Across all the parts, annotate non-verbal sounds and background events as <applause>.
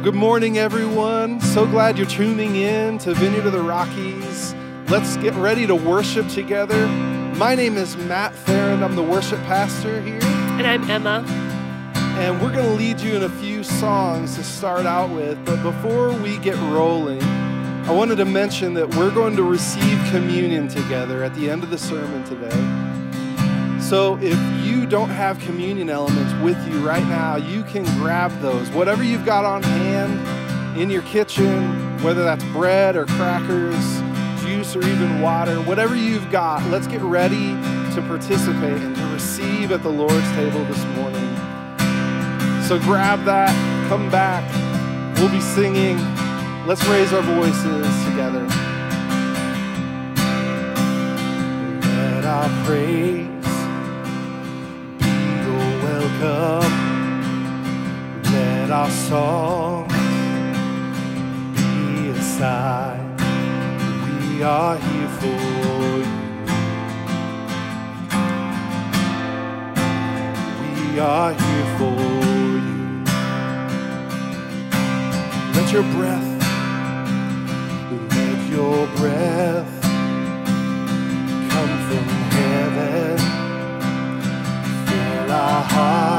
Well, good morning, everyone. So glad you're tuning in to Vineyard of the Rockies. Let's get ready to worship together. My name is Matt Farron. I'm the worship pastor here. And I'm Emma. And we're going to lead you in a few songs to start out with. But before we get rolling, I wanted to mention that we're going to receive communion together at the end of the sermon today. So if you don't have communion elements with you right now, you can grab those. Whatever you've got on hand in your kitchen, whether that's bread or crackers, juice or even water, whatever you've got, let's get ready to participate and to receive at the Lord's table this morning. So grab that, come back. We'll be singing. Let's raise our voices together. Let our praise your. Let our songs be a sign we are here for you. We are here for you. Let your breath, let your breath come from heaven. Fill our hearts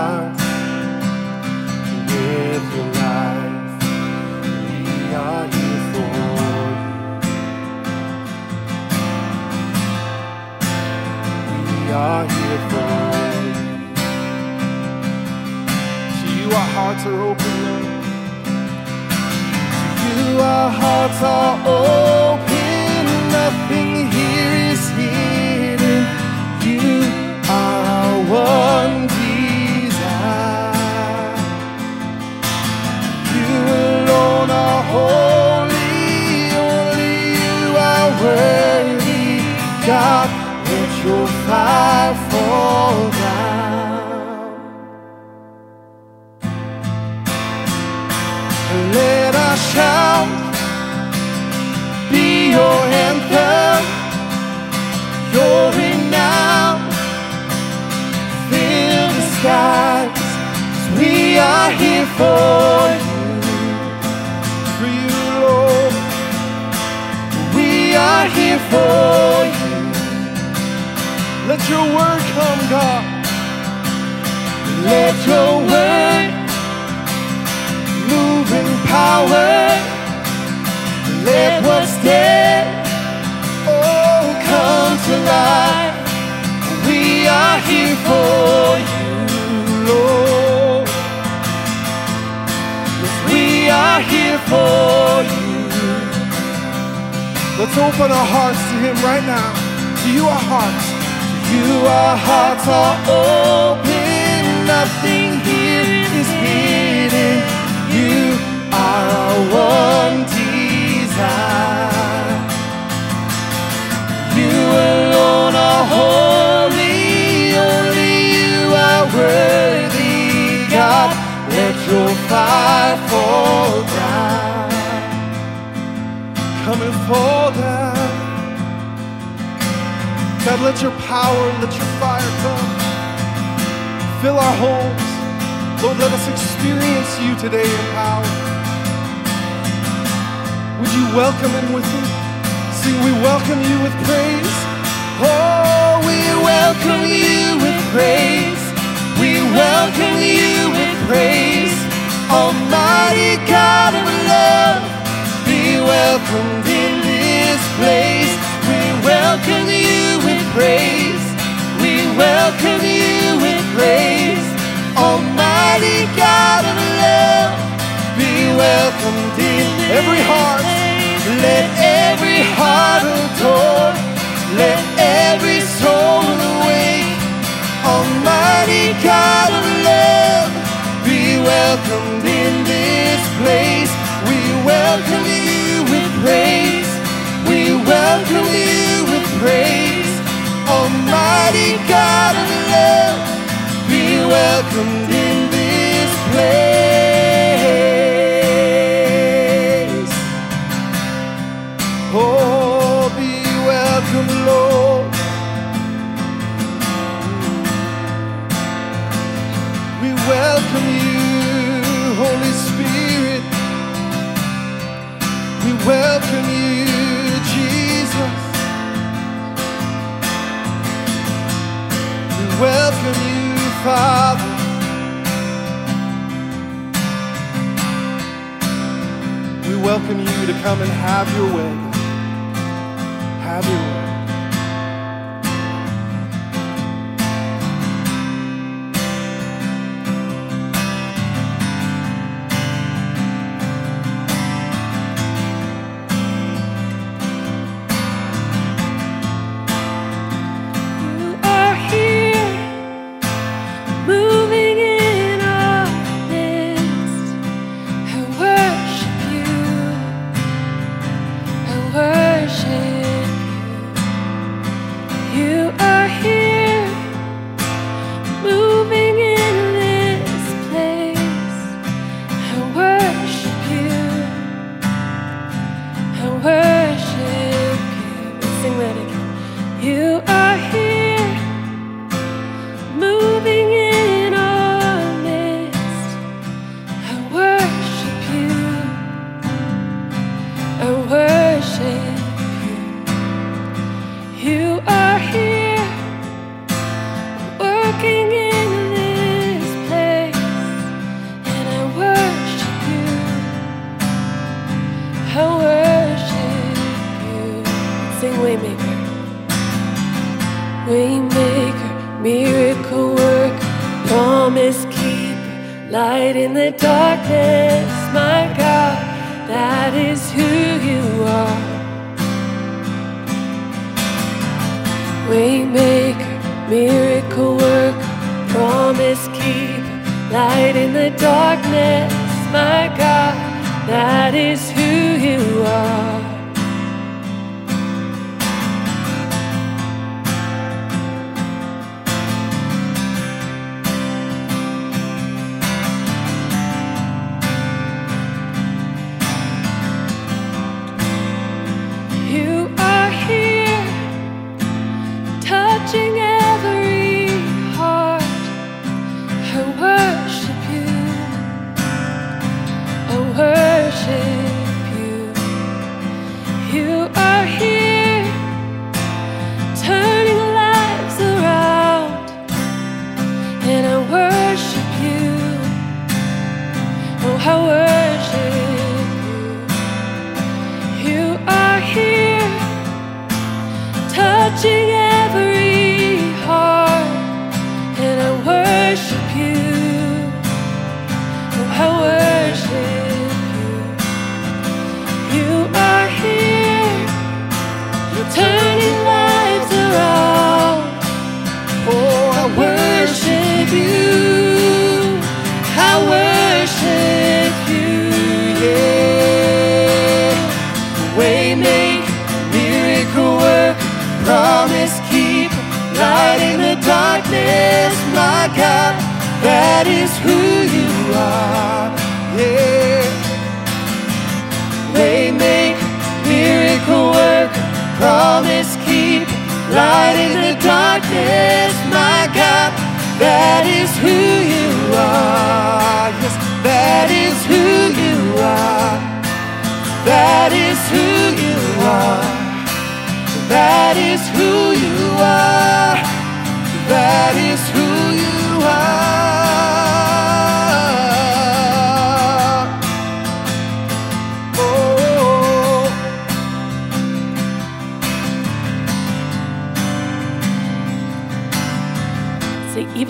here for you. Let's open our hearts to Him right now. To you, our hearts. To you, our hearts are open. Nothing here is hidden. You are our one desire. You alone are holy. Your fire fall down. Come and fall down. God, let your power, let your fire come. Fill our homes. Lord, let us experience you today in power. Would you welcome him with me? Sing, we welcome you with praise. Oh, we welcome you with praise. We welcome you with praise. Almighty God of love, be welcomed in this place. We welcome you with praise. We welcome you with praise. Almighty God of love, be welcomed in every heart. Let every heart adore. Let every soul awake. Almighty God of love, welcomed in this place. We welcome you with praise. We welcome you with praise. Almighty God of love, be welcomed Father. We welcome you to come and have your way. Have your way.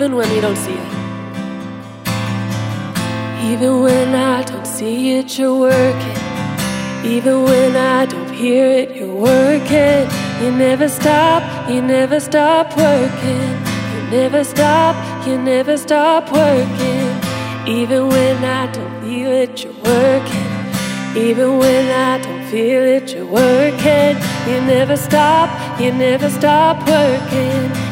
Even when we don't see it, even when I don't see it, you're working. Even when I don't hear it, you're working. You never stop, you never stop working. You never stop, you never stop working. Even when I don't feel it, you're working. Even when I don't feel it, you're working. You never stop, you never stop working.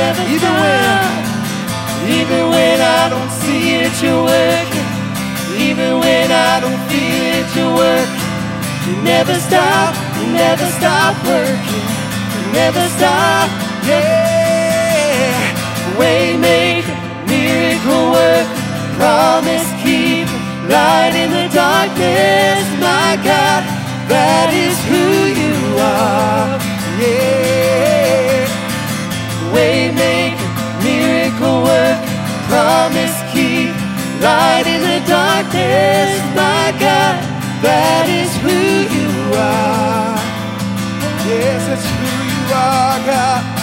never Even when- stop. Even when I don't see it, you're working. Even when I don't feel it, you're working. You never stop, you never stop working. You never stop, yeah. Waymaker, miracle work, promise keep, light in the darkness, my God, that is who you are, yeah. Light in the darkness, my God, that is who you are. Yes, that's who you are, God.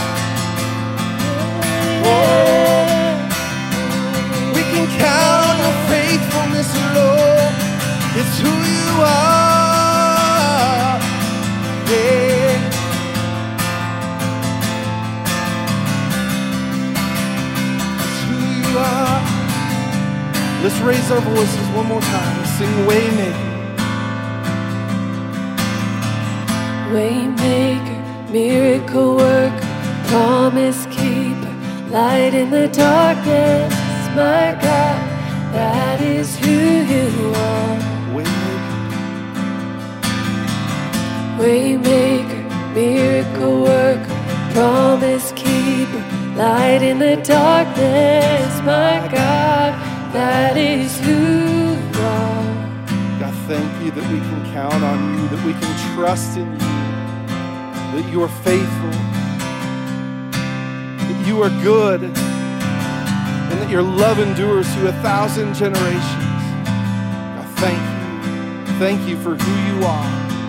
Let's raise our voices one more time and sing Waymaker. Waymaker, miracle worker, promise keeper, light in the darkness, my God, that is who you are. Waymaker. Waymaker, miracle worker, promise keeper, light in the darkness, my God, that is who you. God, thank you that we can count on you, that we can trust in you, that you are faithful, that you are good, and that your love endures through a thousand generations. God, thank you. Thank you for who you are.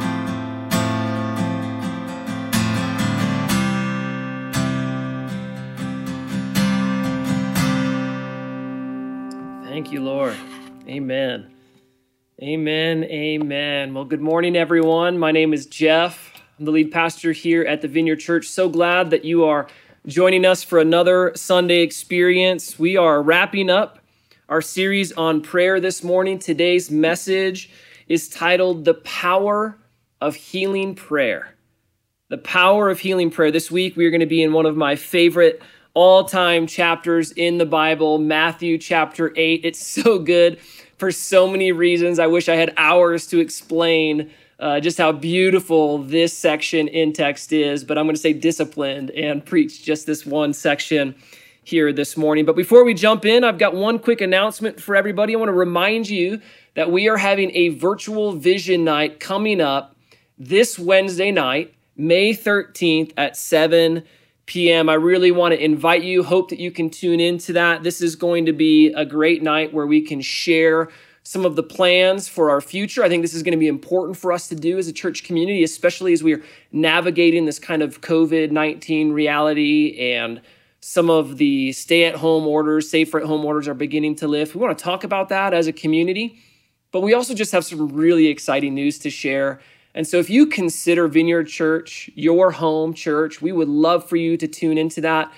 Thank you, Lord. Amen. Amen. Amen. Well, good morning, everyone. My name is Jeff. I'm the lead pastor here at the Vineyard Church. So glad that you are joining us for another Sunday experience. We are wrapping up our series on prayer this morning. Today's message is titled The Power of Healing Prayer. The Power of Healing Prayer. This week, we are going to be in one of my favorite all time chapters in the Bible, Matthew chapter 8. It's <laughs> so good for so many reasons. I wish I had hours to explain uh, just how beautiful this section in text is, but I'm going to say disciplined and preach just this one section here this morning. But before we jump in, I've got one quick announcement for everybody. I want to remind you that we are having a virtual vision night coming up this Wednesday night, May 13th at 7 p.m. I really want to invite you. Hope that you can tune into that. This is going to be a great night where we can share some of the plans for our future. I think this is going to be important for us to do as a church community, especially as we are navigating this kind of COVID 19 reality and some of the stay at home orders, safer at home orders are beginning to lift. We want to talk about that as a community, but we also just have some really exciting news to share. And so, if you consider Vineyard Church your home church, we would love for you to tune into that.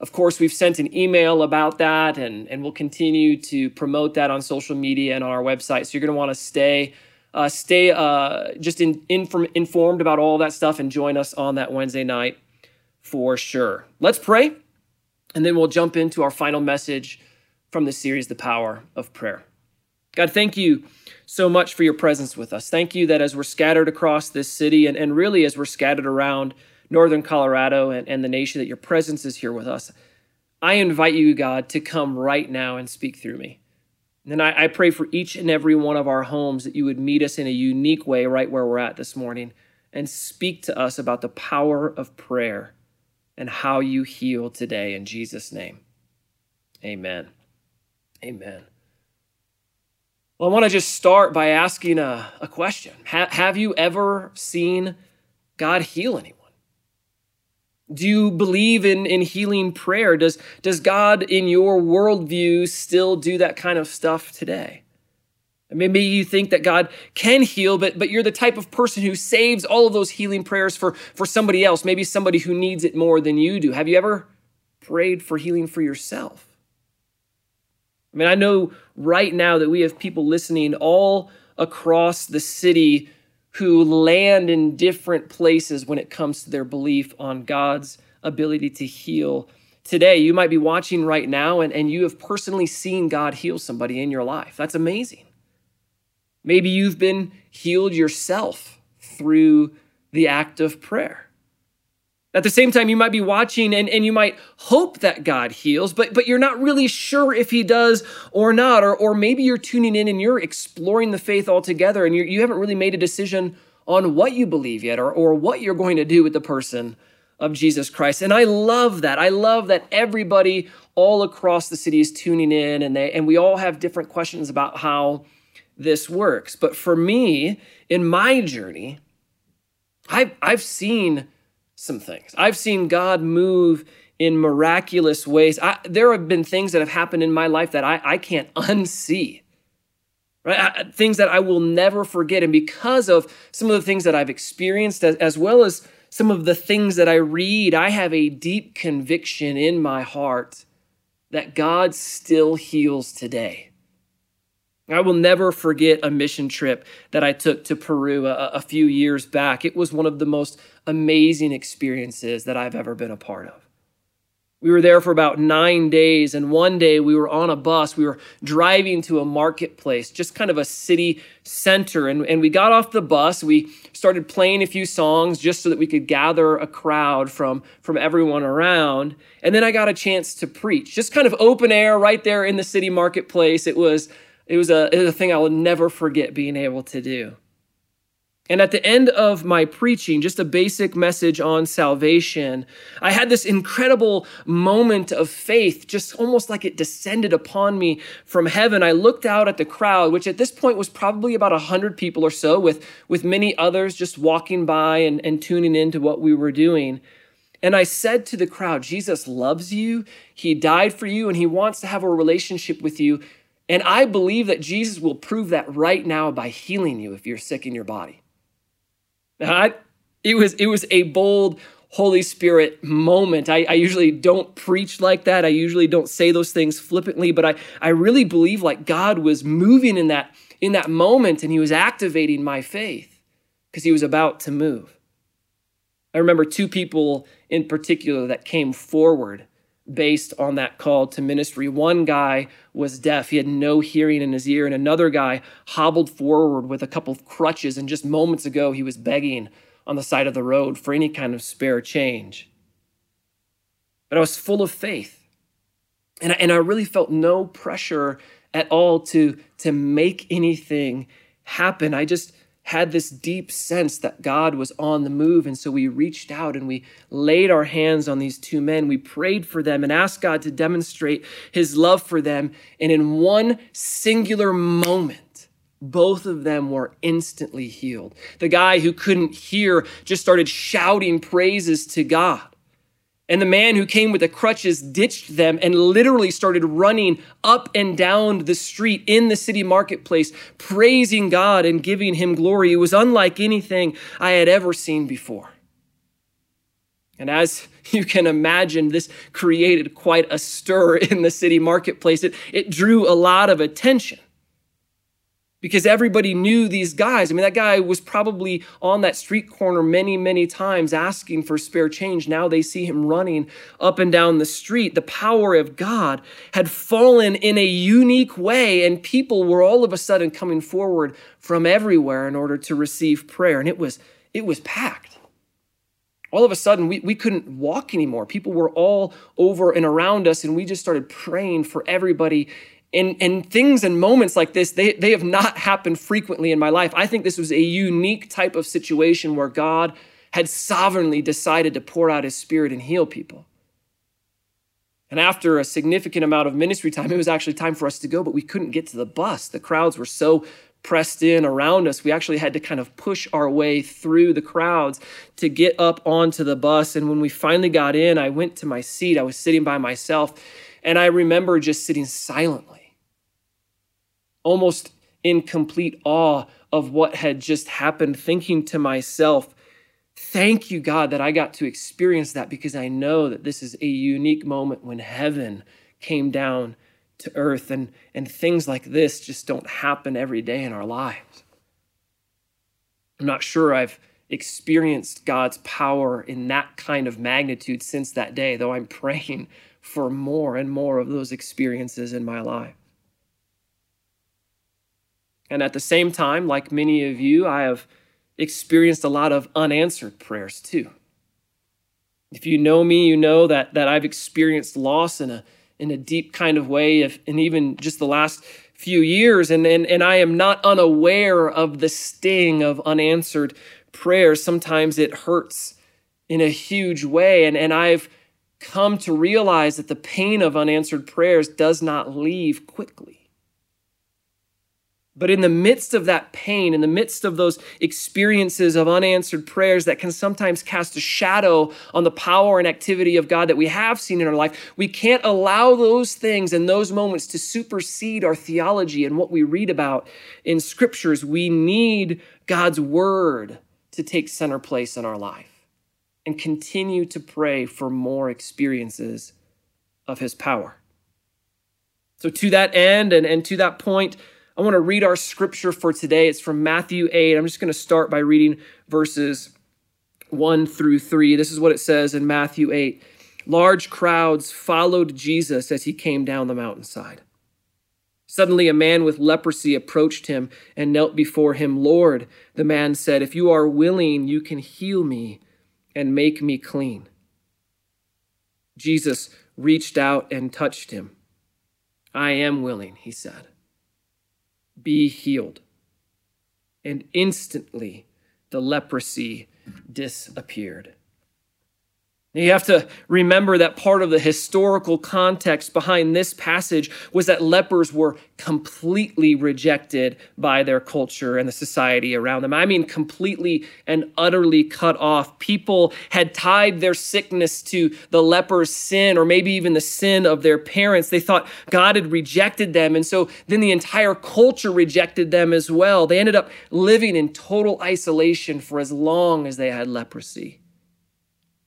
Of course, we've sent an email about that, and, and we'll continue to promote that on social media and on our website. So, you're going to want to stay. Uh, stay uh, just in, inform, informed about all that stuff and join us on that Wednesday night for sure. Let's pray, and then we'll jump into our final message from the series, The Power of Prayer. God, thank you so much for your presence with us. Thank you that as we're scattered across this city and, and really as we're scattered around northern Colorado and, and the nation, that your presence is here with us. I invite you, God, to come right now and speak through me. And I, I pray for each and every one of our homes that you would meet us in a unique way right where we're at this morning and speak to us about the power of prayer and how you heal today in Jesus' name. Amen. Amen. Well, I want to just start by asking a, a question. Ha- have you ever seen God heal anyone? Do you believe in, in healing prayer? Does, does God, in your worldview, still do that kind of stuff today? Maybe you think that God can heal, but, but you're the type of person who saves all of those healing prayers for, for somebody else, maybe somebody who needs it more than you do. Have you ever prayed for healing for yourself? I mean, I know right now that we have people listening all across the city who land in different places when it comes to their belief on God's ability to heal. Today, you might be watching right now and, and you have personally seen God heal somebody in your life. That's amazing. Maybe you've been healed yourself through the act of prayer. At the same time, you might be watching and, and you might hope that God heals, but, but you're not really sure if he does or not. Or, or maybe you're tuning in and you're exploring the faith altogether and you you haven't really made a decision on what you believe yet or, or what you're going to do with the person of Jesus Christ. And I love that. I love that everybody all across the city is tuning in and they and we all have different questions about how this works. But for me, in my journey, I've I've seen some things. I've seen God move in miraculous ways. I, there have been things that have happened in my life that I, I can't <laughs> unsee. Right? I, things that I will never forget. And because of some of the things that I've experienced, as, as well as some of the things that I read, I have a deep conviction in my heart that God still heals today. I will never forget a mission trip that I took to Peru a, a, few years back. It was one of the most amazing experiences that I've ever been a part of. We were there for about nine days, and one day we were on a bus. We were driving to a marketplace, just kind of a city center. And, and we got off the bus. We started playing a few songs just so that we could gather a crowd from, from everyone around. And then I got a chance to preach, just kind of open air right there in the city marketplace. It was it was a, it was a thing I will never forget being able to do. And at the end of my preaching, just a basic message on salvation, I had this incredible moment of faith, just almost like it descended upon me from heaven. I looked out at the crowd, which at this point was probably about 100 people or so, with, with many others just walking by and, and tuning into what we were doing. And I said to the crowd, Jesus loves you. He died for you, and he wants to have a relationship with you. And I believe that Jesus will prove that right now by healing you if you're sick in your body. Now, I, it was it was a bold Holy Spirit moment. I, I, usually don't preach like that. I usually don't say those things flippantly, but I, I really believe like God was moving in that in that moment and he was activating my faith because he was about to move. I remember two people in particular that came forward based on that call to ministry. One guy was deaf, he had no hearing in his ear, and another guy hobbled forward with a couple of crutches, and just moments ago he was begging on the side of the road for any kind of spare change. But I was full of faith, and I, and I really felt no pressure at all to, to make anything happen. I just had this deep sense that God was on the move. And so we reached out and we laid our hands on these two men. We prayed for them and asked God to demonstrate his love for them. And in one singular moment, both of them were instantly healed. The guy who couldn't hear just started shouting praises to God. And the man who came with the crutches ditched them and literally started running up and down the street in the city marketplace, praising God and giving him glory. It was unlike anything I had ever seen before. And as <laughs> you can imagine, this created quite a stir <laughs> in the city marketplace. It, it drew a lot of attention because everybody knew these guys. I mean, that guy was probably on that street corner many, many times asking for spare change. Now they see him running up and down the street. The power of God had fallen in a unique way, and people were all of a sudden coming forward from everywhere in order to receive prayer. And it was, it was packed. All of a sudden, we, we couldn't walk anymore. People were all over and around us, and we just started praying for everybody and, and things and moments like this, they, they have not happened frequently in my life. I think this was a unique type of situation where God had sovereignly decided to pour out his spirit and heal people. And after a significant amount of ministry time, it was actually time for us to go, but we couldn't get to the bus. The crowds were so pressed in around us. We actually had to kind of push our way through the crowds to get up onto the bus. And when we finally got in, I went to my seat. I was sitting by myself, and I remember just sitting silently almost in complete awe of what had just happened, thinking to myself, Thank you, God, that I got to experience that because I know that this is a unique moment when heaven came down to earth and, and things like this just don't happen every day in our lives. I'm not sure I've experienced God's power in that kind of magnitude since that day, though I'm <laughs> praying for more and more of those experiences in my life. And at the same time, like many of you, I have experienced a lot of unanswered prayers too. If you know me, you know that, that I've experienced loss in a, in a deep kind of way, if, and even just the last few years, and, and, and I am not unaware of the sting of unanswered prayers. Sometimes it hurts in a huge way, and, and I've come to realize that the pain of unanswered prayers does not leave quickly. But in the midst of that pain, in the midst of those experiences of unanswered prayers that can sometimes cast a shadow on the power and activity of God that we have seen in our life, we can't allow those things and those moments to supersede our theology and what we read about in scriptures. We need God's word to take center place in our life and continue to pray for more experiences of his power. So, to that end and, and to that point, I want to read our scripture for today. It's from Matthew 8. I'm just going to start by reading verses 1 through 3. This is what it says in Matthew 8. Large crowds followed Jesus as he came down the mountainside. Suddenly, a man with leprosy approached him and knelt before him. Lord, the man said, if you are willing, you can heal me and make me clean. Jesus reached out and touched him. I am willing, he said be healed. And instantly the leprosy disappeared. You have to remember that part of the historical context behind this passage was that lepers were completely rejected by their culture and the society around them. I mean, completely and utterly cut off. People had tied their sickness to the leper's sin or maybe even the sin of their parents. They thought God had rejected them. And so then the entire culture rejected them as well. They ended up living in total isolation for as long as they had leprosy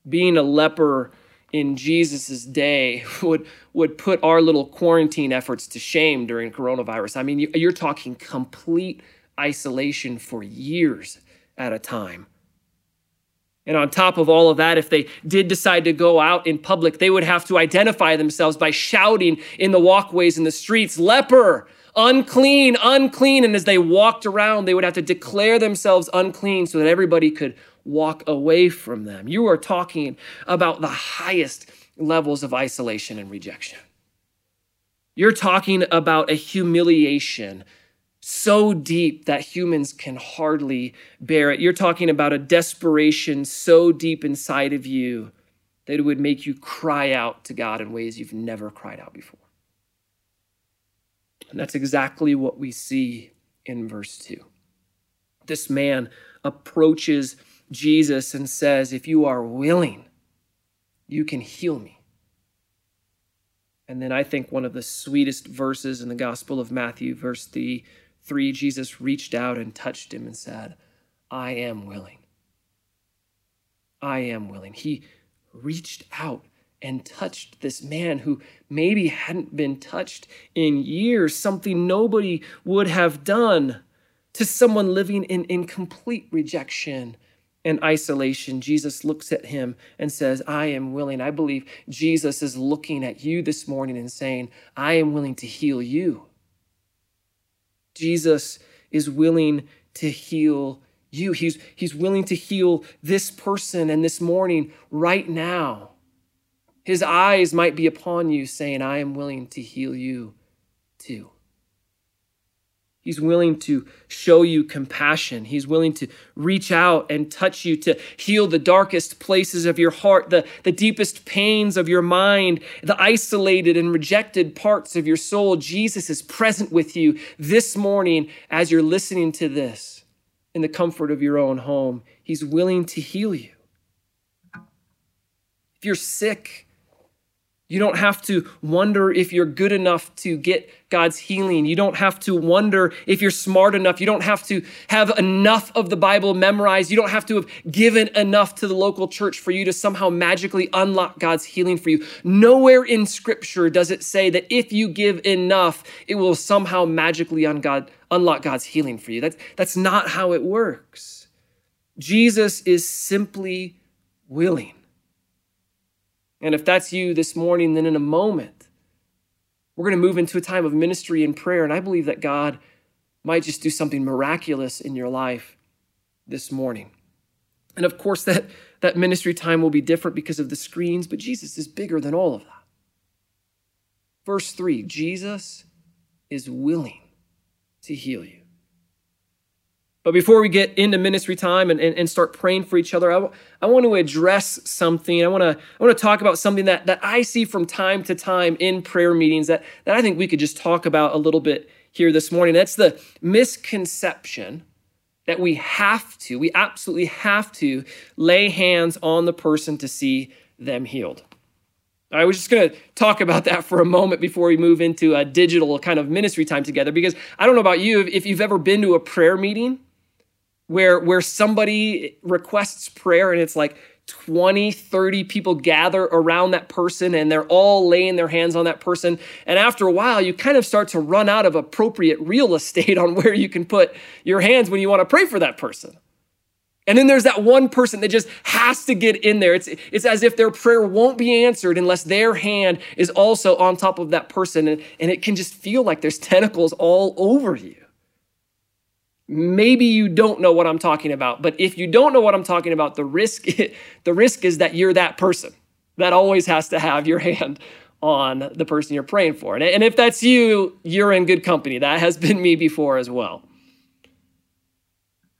being a leper in Jesus' day <laughs> would, would put our little quarantine efforts to shame during coronavirus. I mean, you're talking complete isolation for years at a time. And on top of all of that, if they did decide to go out in public, they would have to identify themselves by shouting in the walkways in the streets, leper, unclean, unclean. And as they walked around, they would have to declare themselves unclean so that everybody could walk away from them. You are talking about the highest levels of isolation and rejection. You're talking about a humiliation so deep that humans can hardly bear it. You're talking about a desperation so deep inside of you that it would make you cry out to God in ways you've never cried out before. And that's exactly what we see in verse 2. This man approaches Jesus and says, If you are willing, you can heal me. And then I think one of the sweetest verses in the Gospel of Matthew, verse 3, 3 Jesus reached out and touched him and said, I am willing. I am willing. He reached out and touched this man who maybe hadn't been touched in years, something nobody would have done to someone living in, in complete rejection and isolation, Jesus looks at him and says, I am willing. I believe Jesus is looking at you this morning and saying, I am willing to heal you. Jesus is willing to heal you. He's, he's willing to heal this person and this morning, right now. His eyes might be upon you, saying, I am willing to heal you too. He's willing to show you compassion. He's willing to reach out and touch you to heal the darkest places of your heart, the, the deepest pains of your mind, the isolated and rejected parts of your soul. Jesus is present with you this morning as you're listening to this in the comfort of your own home. He's willing to heal you. If you're sick, you don't have to wonder if you're good enough to get God's healing. You don't have to wonder if you're smart enough. You don't have to have enough of the Bible memorized. You don't have to have given enough to the local church for you to somehow magically unlock God's healing for you. Nowhere in Scripture does it say that if you give enough, it will somehow magically un- unlock God's healing for you. That's, that's not how it works. Jesus is simply willing. And if that's you this morning, then in a moment, we're going to move into a time of ministry and prayer. And I believe that God might just do something miraculous in your life this morning. And of course, that, that ministry time will be different because of the screens, but Jesus is bigger than all of that. Verse 3 Jesus is willing to heal you. But before we get into ministry time and, and, and start praying for each other, I, w- I want to address something. I want to I want to talk about something that, that I see from time to time in prayer meetings that, that I think we could just talk about a little bit here this morning. That's the misconception that we have to, we absolutely have to lay hands on the person to see them healed. I was just going to talk about that for a moment before we move into a digital kind of ministry time together because I don't know about you if you've ever been to a prayer meeting where where somebody requests prayer and it's like 20 30 people gather around that person and they're all laying their hands on that person and after a while you kind of start to run out of appropriate real <laughs> estate on where you can put your hands when you want to pray for that person and then there's that one person that just has to get in there. It's, it's as if their prayer won't be answered unless their hand is also on top of that person. And, and it can just feel like there's tentacles all over you. Maybe you don't know what I'm talking about, but if you don't know what I'm talking about, the risk, <laughs> the risk is that you're that person that always has to have your hand on the person you're praying for. And, and if that's you, you're in good company. That has been me before as well.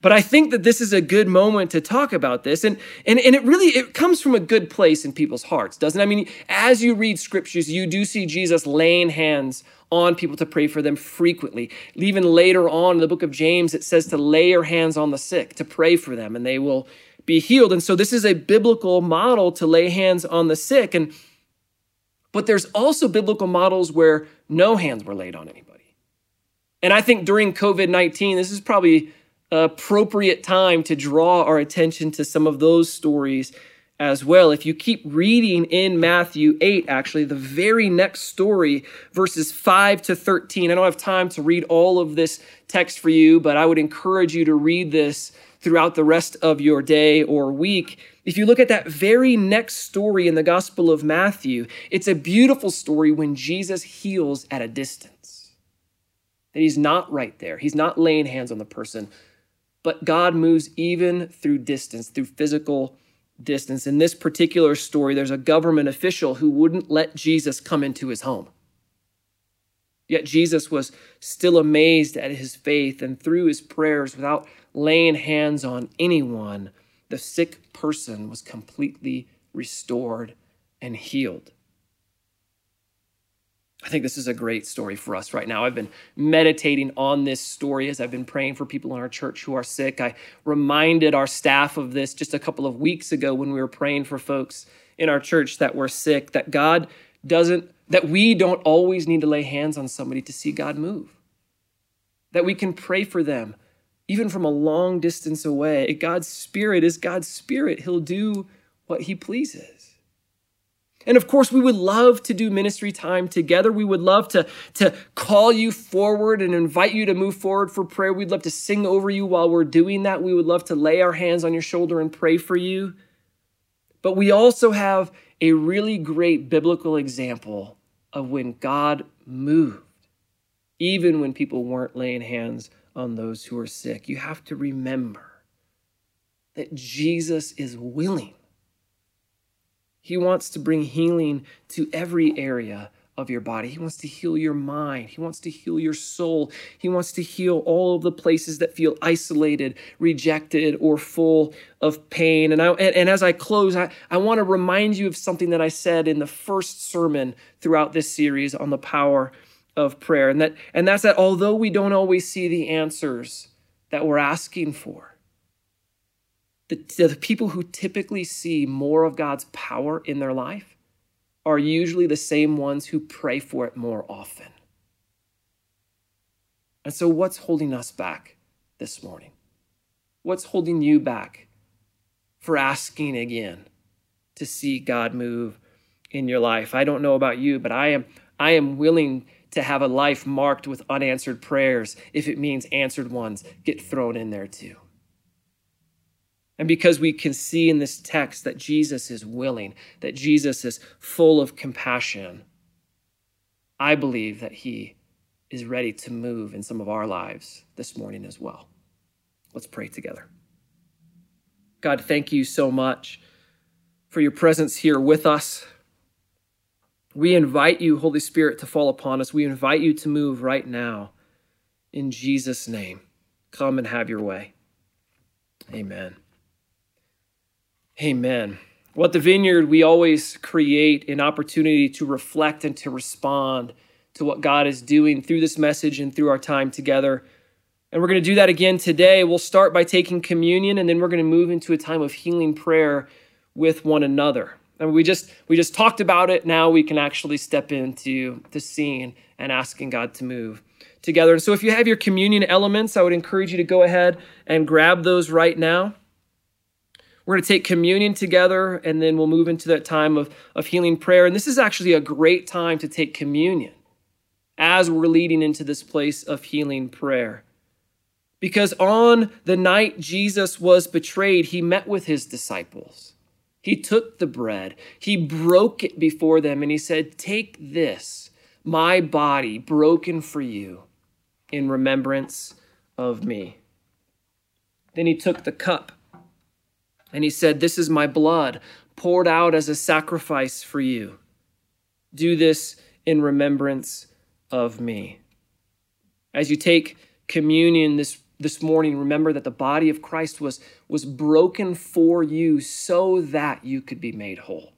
But I think that this is a good moment to talk about this. And, and, and it really it comes from a good place in people's hearts, doesn't it? I mean, as you read scriptures, you do see Jesus laying hands on people to pray for them frequently. Even later on in the book of James, it says to lay your hands on the sick, to pray for them, and they will be healed. And so this is a biblical model to lay hands on the sick. And but there's also biblical models where no hands were laid on anybody. And I think during COVID 19, this is probably appropriate time to draw our attention to some of those stories as well. If you keep reading in Matthew 8, actually, the very next story, verses 5 to 13, I don't have time to read all of this text for you, but I would encourage you to read this throughout the rest of your day or week. If you look at that very next story in the Gospel of Matthew, it's a beautiful story when Jesus heals at a distance. That he's not right there, he's not laying hands on the person but God moves even through distance, through physical distance. In this particular story, there's a government official who wouldn't let Jesus come into his home. Yet Jesus was still amazed at his faith, and through his prayers, without laying hands on anyone, the sick person was completely restored and healed. I think this is a great story for us right now. I've been meditating on this story as I've been praying for people in our church who are sick. I reminded our staff of this just a couple of weeks ago when we were praying for folks in our church that were sick, that God doesn't, that we don't always need to lay hands on somebody to see God move, that we can pray for them even from a long distance away. God's Spirit is God's Spirit, He'll do what He pleases. And of course, we would love to do ministry time together. We would love to, to call you forward and invite you to move forward for prayer. We'd love to sing over you while we're doing that. We would love to lay our hands on your shoulder and pray for you. But we also have a really great biblical example of when God moved, even when people weren't laying hands on those who are sick. You have to remember that Jesus is willing he wants to bring healing to every area of your body. He wants to heal your mind. He wants to heal your soul. He wants to heal all of the places that feel isolated, rejected, or full of pain. And, I, and, and as I close, I, I want to remind you of something that I said in the first sermon throughout this series on the power of prayer. And, that, and that's that although we don't always see the answers that we're asking for, the, the people who typically see more of God's power in their life are usually the same ones who pray for it more often. And so, what's holding us back this morning? What's holding you back for asking again to see God move in your life? I don't know about you, but I am I am willing to have a life marked with unanswered prayers if it means answered ones get thrown in there too. And because we can see in this text that Jesus is willing, that Jesus is full of compassion, I believe that he is ready to move in some of our lives this morning as well. Let's pray together. God, thank you so much for your presence here with us. We invite you, Holy Spirit, to fall upon us. We invite you to move right now. In Jesus' name, come and have your way. Amen. Amen. Well, at the Vineyard, we always create an opportunity to reflect and to respond to what God is doing through this message and through our time together. And we're going to do that again today. We'll start by taking communion, and then we're going to move into a time of healing prayer with one another. And we just we just talked about it. Now we can actually step into the scene and asking God to move together. And so if you have your communion elements, I would encourage you to go ahead and grab those right now. We're going to take communion together and then we'll move into that time of, of healing prayer. And this is actually a great time to take communion as we're leading into this place of healing prayer. Because on the night Jesus was betrayed, he met with his disciples. He took the bread, he broke it before them, and he said, Take this, my body broken for you, in remembrance of me. Then he took the cup and he said, This is my blood poured out as a sacrifice for you. Do this in remembrance of me. As you take communion this, this morning, remember that the body of Christ was, was broken for you so that you could be made whole.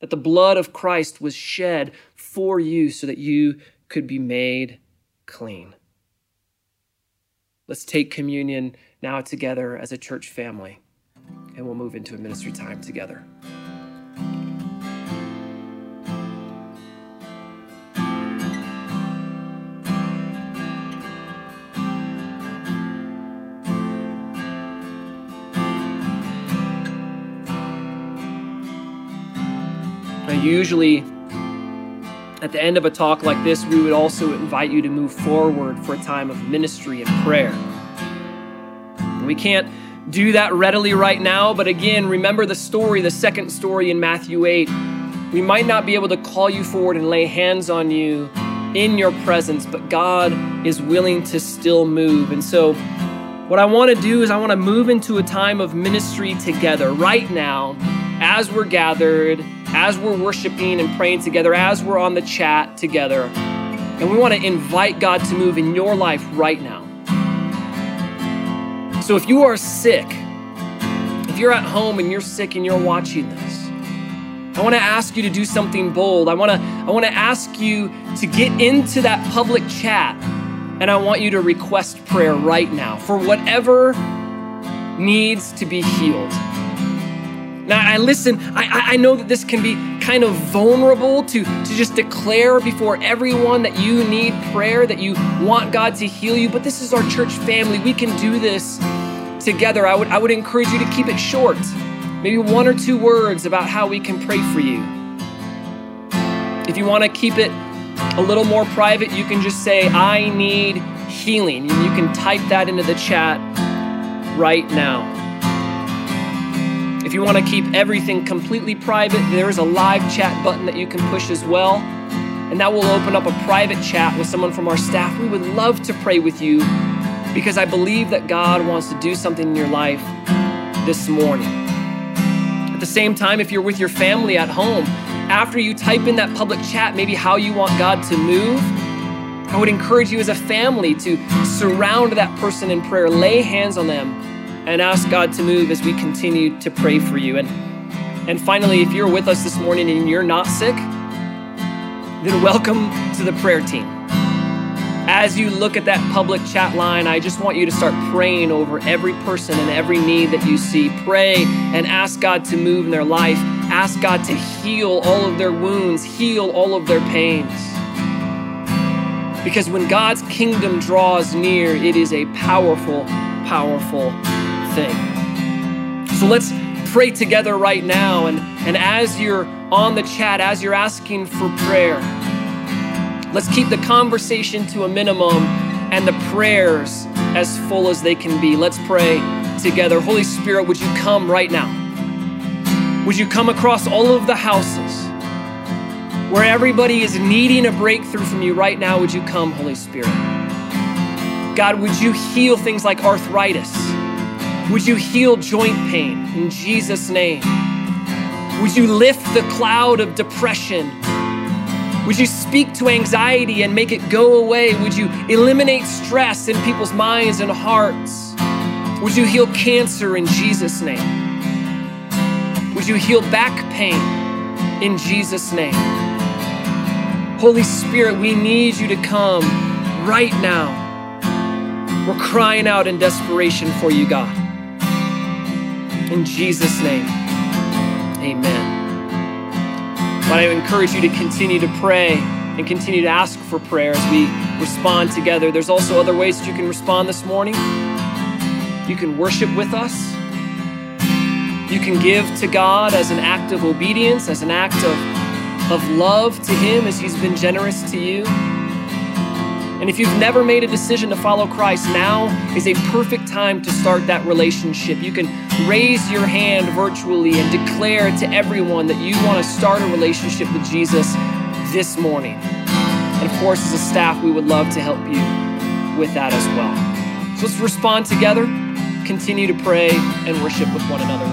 That the blood of Christ was shed for you so that you could be made clean. Let's take communion now together as a church family and we'll move into a ministry time together. Usually, at the end of a talk like this, we would also invite you to move forward for a time of ministry and prayer. We can't do that readily right now, but again, remember the story, the second story in Matthew 8. We might not be able to call you forward and lay hands on you in your presence, but God is willing to still move. And so, what I want to do is, I want to move into a time of ministry together right now as we're gathered, as we're worshiping and praying together, as we're on the chat together. And we want to invite God to move in your life right now. So if you are sick, if you're at home and you're sick and you're watching this, I want to ask you to do something bold. I want to I want to ask you to get into that public chat and I want you to request prayer right now for whatever needs to be healed. Now, I listen, I, I know that this can be kind of vulnerable to, to just declare before everyone that you need prayer, that you want God to heal you, but this is our church family. We can do this together. I would, I would encourage you to keep it short, maybe one or two words about how we can pray for you. If you want to keep it a little more private, you can just say, I need healing. And you can type that into the chat right now. If you want to keep everything completely private, there's a live chat button that you can push as well. And that will open up a private chat with someone from our staff. We would love to pray with you because I believe that God wants to do something in your life this morning. At the same time, if you're with your family at home, after you type in that public chat, maybe how you want God to move, I would encourage you as a family to surround that person in prayer, lay hands on them, and ask God to move as we continue to pray for you. And, and finally, if you're with us this morning and you're not sick, then welcome to the prayer team. As you look at that public chat line, I just want you to start praying over every person and every need that you see. Pray and ask God to move in their life. Ask God to heal all of their wounds, heal all of their pains. Because when God's kingdom draws near, it is a powerful, powerful thing. So let's pray together right now. And, and as you're on the chat, as you're asking for prayer, let's keep the conversation to a minimum and the prayers as full as they can be. Let's pray together. Holy Spirit, would you come right now? Would you come across all of the houses where everybody is needing a breakthrough from you right now? Would you come, Holy Spirit? God, would you heal things like arthritis? Would you heal joint pain in Jesus' name? Would you lift the cloud of depression? Would you speak to anxiety and make it go away? Would you eliminate stress in people's minds and hearts? Would you heal cancer in Jesus' name? Would you heal back pain in Jesus' name? Holy Spirit, we need you to come right now. We're crying out in desperation for you, God. In Jesus' name, amen. But I encourage you to continue to pray and continue to ask for prayer as we respond together. There's also other ways that you can respond this morning. You can worship with us. You can give to God as an act of obedience, as an act of, of love to Him as He's been generous to you. And if you've never made a decision to follow Christ, now is a perfect time to start that relationship. You can raise your hand virtually and declare to everyone that you want to start a relationship with Jesus this morning. And of course, as a staff, we would love to help you with that as well. So let's respond together, continue to pray, and worship with one another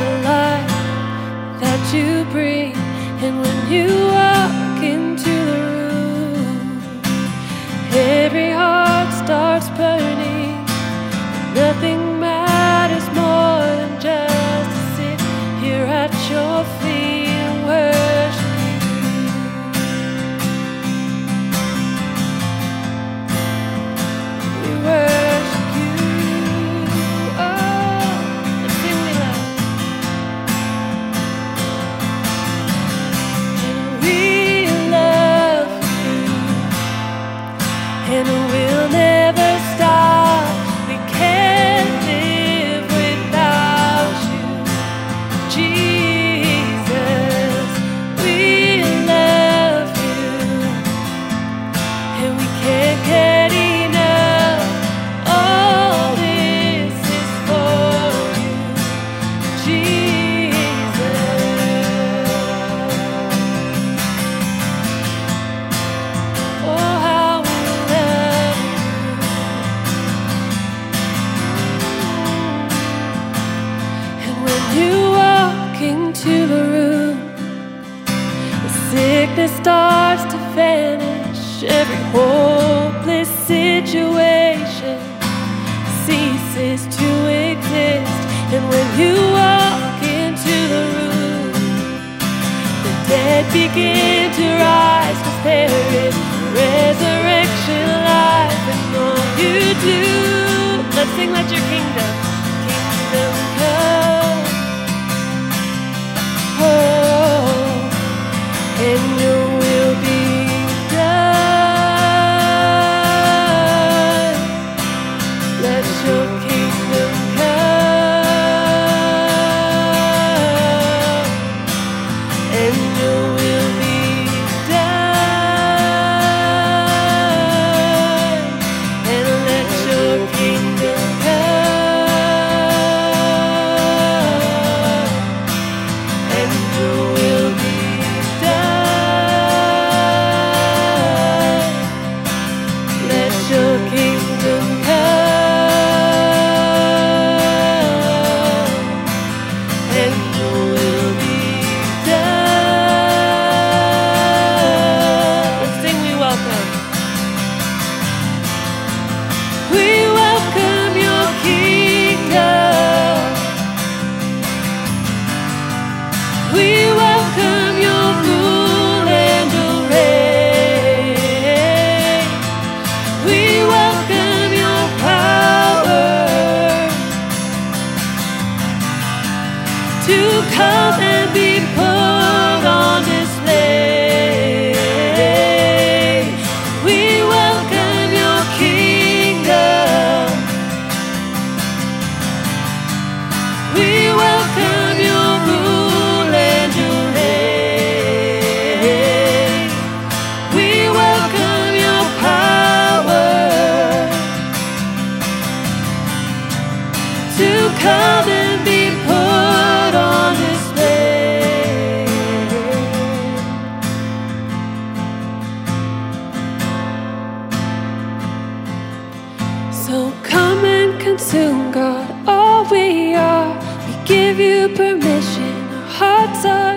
the light that you bring. And when you come and be put on display. So come and consume, God, all we are. We give you permission, our hearts are.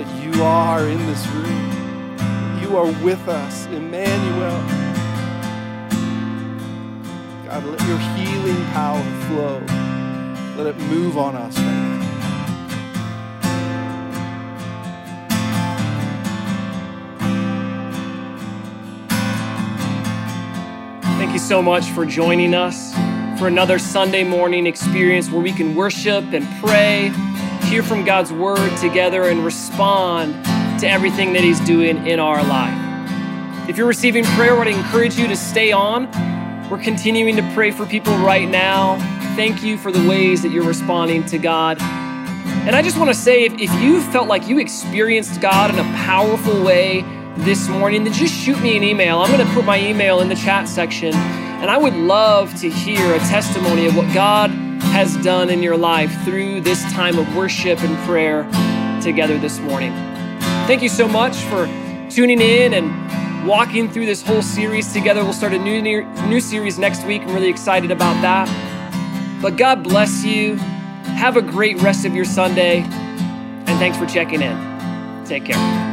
That you are in this room. You are with us, Emmanuel. God, let your healing power flow. Let it move on us right now. Thank you so much for joining us for another Sunday morning experience where we can worship and pray, hear from God's word together, and respond to everything that He's doing in our life. If you're receiving prayer, I would encourage you to stay on. We're continuing to pray for people right now. Thank you for the ways that you're responding to God. And I just want to say if, if you felt like you experienced God in a powerful way this morning, then just shoot me an email. I'm going to put my email in the chat section. And I would love to hear a testimony of what God has done in your life through this time of worship and prayer together this morning. Thank you so much for tuning in and walking through this whole series together. We'll start a new, new series next week. I'm really excited about that. But God bless you. Have a great rest of your Sunday. And thanks for checking in. Take care.